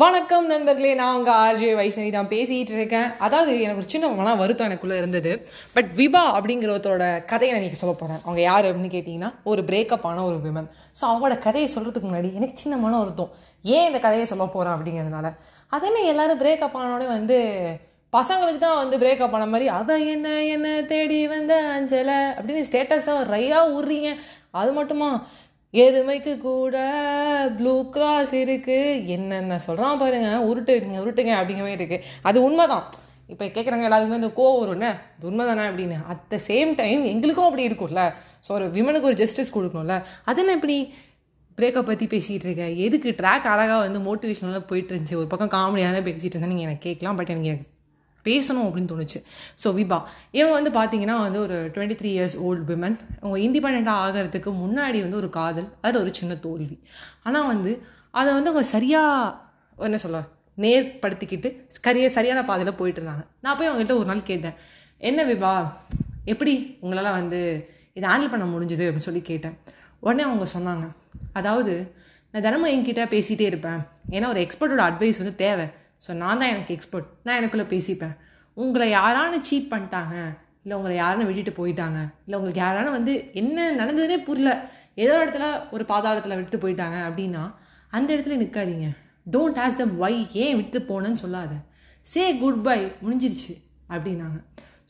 வணக்கம் நண்பர்களே நான் உங்கள் ஆர்ஜே வைஷ்ணவி தான் பேசிகிட்டு இருக்கேன். அதாவது எனக்கு ஒரு சின்ன மன வருத்தம் எனக்குள்ளே இருந்தது. பட் விபா அப்படிங்கிறவத்தோட கதையை நான் இன்னைக்கு சொல்ல போகிறேன் அவங்க யார் அப்படின்னு கேட்டிங்கன்னா ஒரு பிரேக்கப் ஆன ஒரு விமன் ஸோ அவங்களோட கதையை சொல்கிறதுக்கு முன்னாடி எனக்கு சின்ன மன வருத்தம். ஏன் இந்த கதையை சொல்ல போகிறேன் அப்படிங்கிறதுனால? அதேமாதிரி எல்லோரும் பிரேக்கப் ஆனோடனே வந்து பசங்களுக்கு தான் வந்து பிரேக்கப் ஆன மாதிரி அதை என்ன என்ன தேடி வந்த அஞ்சலை? அப்படின்னு ஸ்டேட்டஸாக ரைடாக உடுறீங்க அது மட்டுமா? எருமைக்கு கூட ப்ளூ கிராஸ் இருக்குது என்னென்ன சொல்கிறான் பாருங்க. உருட்டுங்க உருட்டுங்க அப்படிங்கிற மாதிரி இருக்குது அது உண்மைதான். இப்போ கேட்குறாங்க எல்லாருக்குமே இந்த கோவம் வரும்னே அது உண்மை தானே அப்படின்னு? அட் த சேம் டைம் எங்களுக்கும் அப்படி இருக்கும்ல. ஸோ ஒரு விமனுக்கு ஒரு ஜஸ்டிஸ் கொடுக்கணும்ல. அது என்ன இப்படி பிரேக்கை பற்றி பேசிகிட்டு இருக்கேன் எதுக்கு ட்ராக் அழகாக வந்து மோட்டிவேஷனலாக போயிட்டு இருந்துச்சு? ஒரு பக்கம் காமெடியாக பேசிகிட்டு இருந்தேன் நீங்கள் எனக்கு கேட்கலாம். பட் எனக்கு பேசணும் அப்படின்னு தோணுச்சு. ஸோ விபா இவங்க வந்து பார்த்தீங்கன்னா வந்து ஒரு twenty three years old women அவங்க இண்டிபெண்ட்டாக ஆகிறதுக்கு முன்னாடி வந்து ஒரு காதல் அது ஒரு சின்ன தோல்வி. ஆனால் வந்து அதை வந்து அவங்க சரியாக என்ன சொல்ல நேர்படுத்திக்கிட்டு கரிய சரியான பாதையில் போயிட்டு இருந்தாங்க. நான் போய் அவங்ககிட்ட ஒரு நாள் கேட்டேன். என்ன விபா எப்படி உங்களால் வந்து இதை ஹேண்டில் பண்ண முடிஞ்சுது? அப்படின்னு சொல்லி கேட்டேன். உடனே அவங்க சொன்னாங்க அதாவது நான் தினமும் என்கிட்ட பேசிகிட்டே இருப்பேன். ஏன்னா ஒரு எக்ஸ்பர்ட்டோட அட்வைஸ் வந்து தேவை. ஸோ நான் தான் எனக்கு எக்ஸ்பர்ட் நான் எனக்குள்ளே பேசிப்பேன். உங்களை யாரானு சீட் பண்ணிட்டாங்க? இல்லை உங்களை யாருன்னு விட்டுட்டு போயிட்டாங்க? இல்லை உங்களுக்கு யாரானு வந்து என்ன நடந்ததுனே புரியல. ஏதோ ஒரு இடத்துல ஒரு பாதாளத்தில் விட்டுட்டு போயிட்டாங்க அப்படின்னா அந்த இடத்துல நிற்காதீங்க டோன்ட் ஆஸ் தம் வை ஏன் விட்டு போனேன்னு சொல்லாத. சே குட் பை முடிஞ்சிருச்சு அப்படின்னாங்க.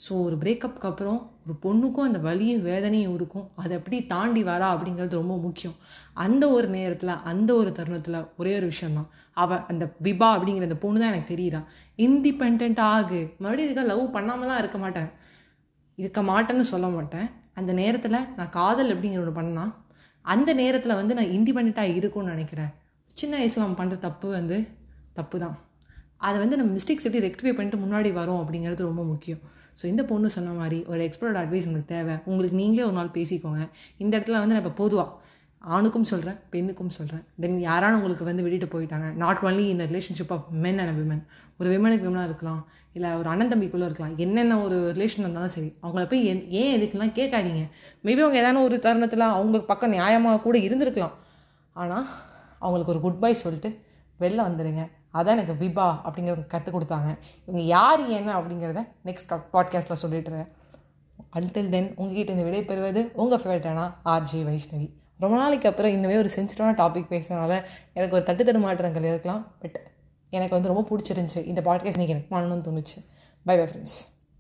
ஸோ ஒரு பிரேக்கப்புக்கு அப்புறம் ஒரு பொண்ணுக்கும் அந்த வலியும் வேதனையும் இருக்கும். அதை எப்படி தாண்டி வரா அப்படிங்கிறது ரொம்ப முக்கியம். அந்த ஒரு நேரத்தில் அந்த ஒரு தருணத்தில் ஒரே ஒரு விஷயந்தான் அவள் அந்த விபா அப்படிங்கிற அந்த பொண்ணு தான் எனக்கு தெரியுதா இண்டிபெண்ட் ஆகு. மறுபடியும் இதுக்காக லவ் பண்ணாமலாம் இருக்க மாட்டேன். இருக்க மாட்டேன்னு சொல்ல மாட்டேன். அந்த நேரத்தில் நான் காதல் அப்படிங்கிற ஒன்று பண்ணால் அந்த நேரத்தில் வந்து நான் இண்டிபெண்ட்டாக இருக்கும்னு நினைக்கிறேன். சின்ன வயசில் நம்ம பண்ணுற தப்பு வந்து தப்பு தான் அதை வந்து நம்ம மிஸ்டேக்ஸ் எப்படி ரெக்டிஃபை பண்ணிட்டு முன்னாடி வரோம் அப்படிங்கிறது ரொம்ப முக்கியம். ஸோ இந்த பொண்ணு சொன்ன மாதிரி ஒரு எக்ஸ்பர்ட் அட்வைஸ் உங்களுக்கு தேவை. உங்களுக்கு நீங்களே ஒரு நாள் பேசிக்கோங்க. இந்த இடத்துல வந்து நான் இப்போ பொதுவாக ஆணுக்கும் சொல்கிறேன் பெண்ணுக்கும் சொல்கிறேன் தென் யாரான உங்களுக்கு வந்து விட்டுட்டு போயிட்டாங்க? நாட் ஒன்லி இந்த relationship of men and women ஒரு விமனுக்கு விமனாக இருக்கலாம் இல்லை ஒரு அண்ணன் தம்பிக்குள்ளே இருக்கலாம். என்னென்ன ஒரு ரிலேஷன் இருந்தாலும் சரி அவங்கள போய் என் ஏன் எதுக்குலாம் கேட்காதீங்க? மேபி அவங்க ஏதான ஒரு தருணத்தில் அவங்க பக்கம் நியாயமாக கூட இருந்திருக்கலாம். ஆனால் அவங்களுக்கு ஒரு குட் பை சொல்லிட்டு வெளில வந்துடுங்க அதான் எனக்கு விபா அப்படிங்கிறவங்க கற்றுக் கொடுத்தாங்க. இவங்க யார் என்ன அப்படிங்கிறத நெக்ஸ்ட் பாட்காஸ்ட்டில் சொல்லிட்டுறேன் அன்டில் தென் உங்ககிட்ட இந்த விடை பெறுவது உங்கள் ஃபேவரட்டானா ஆர்ஜே வைஷ்ணவி. ரொம்ப நாளைக்கு அப்புறம் இந்த மாதிரி ஒரு சென்சிட்டிவான டாபிக் பேசுறதுனால எனக்கு ஒரு தட்டு தடுமாற்றங்கள் இருக்கலாம். பட் எனக்கு வந்து ரொம்ப பிடிச்சிருந்துச்சி இந்த பாட்காஸ்ட் நீங்கள் எனக்கு பண்ணணும்னு தோணுச்சு. By bye friends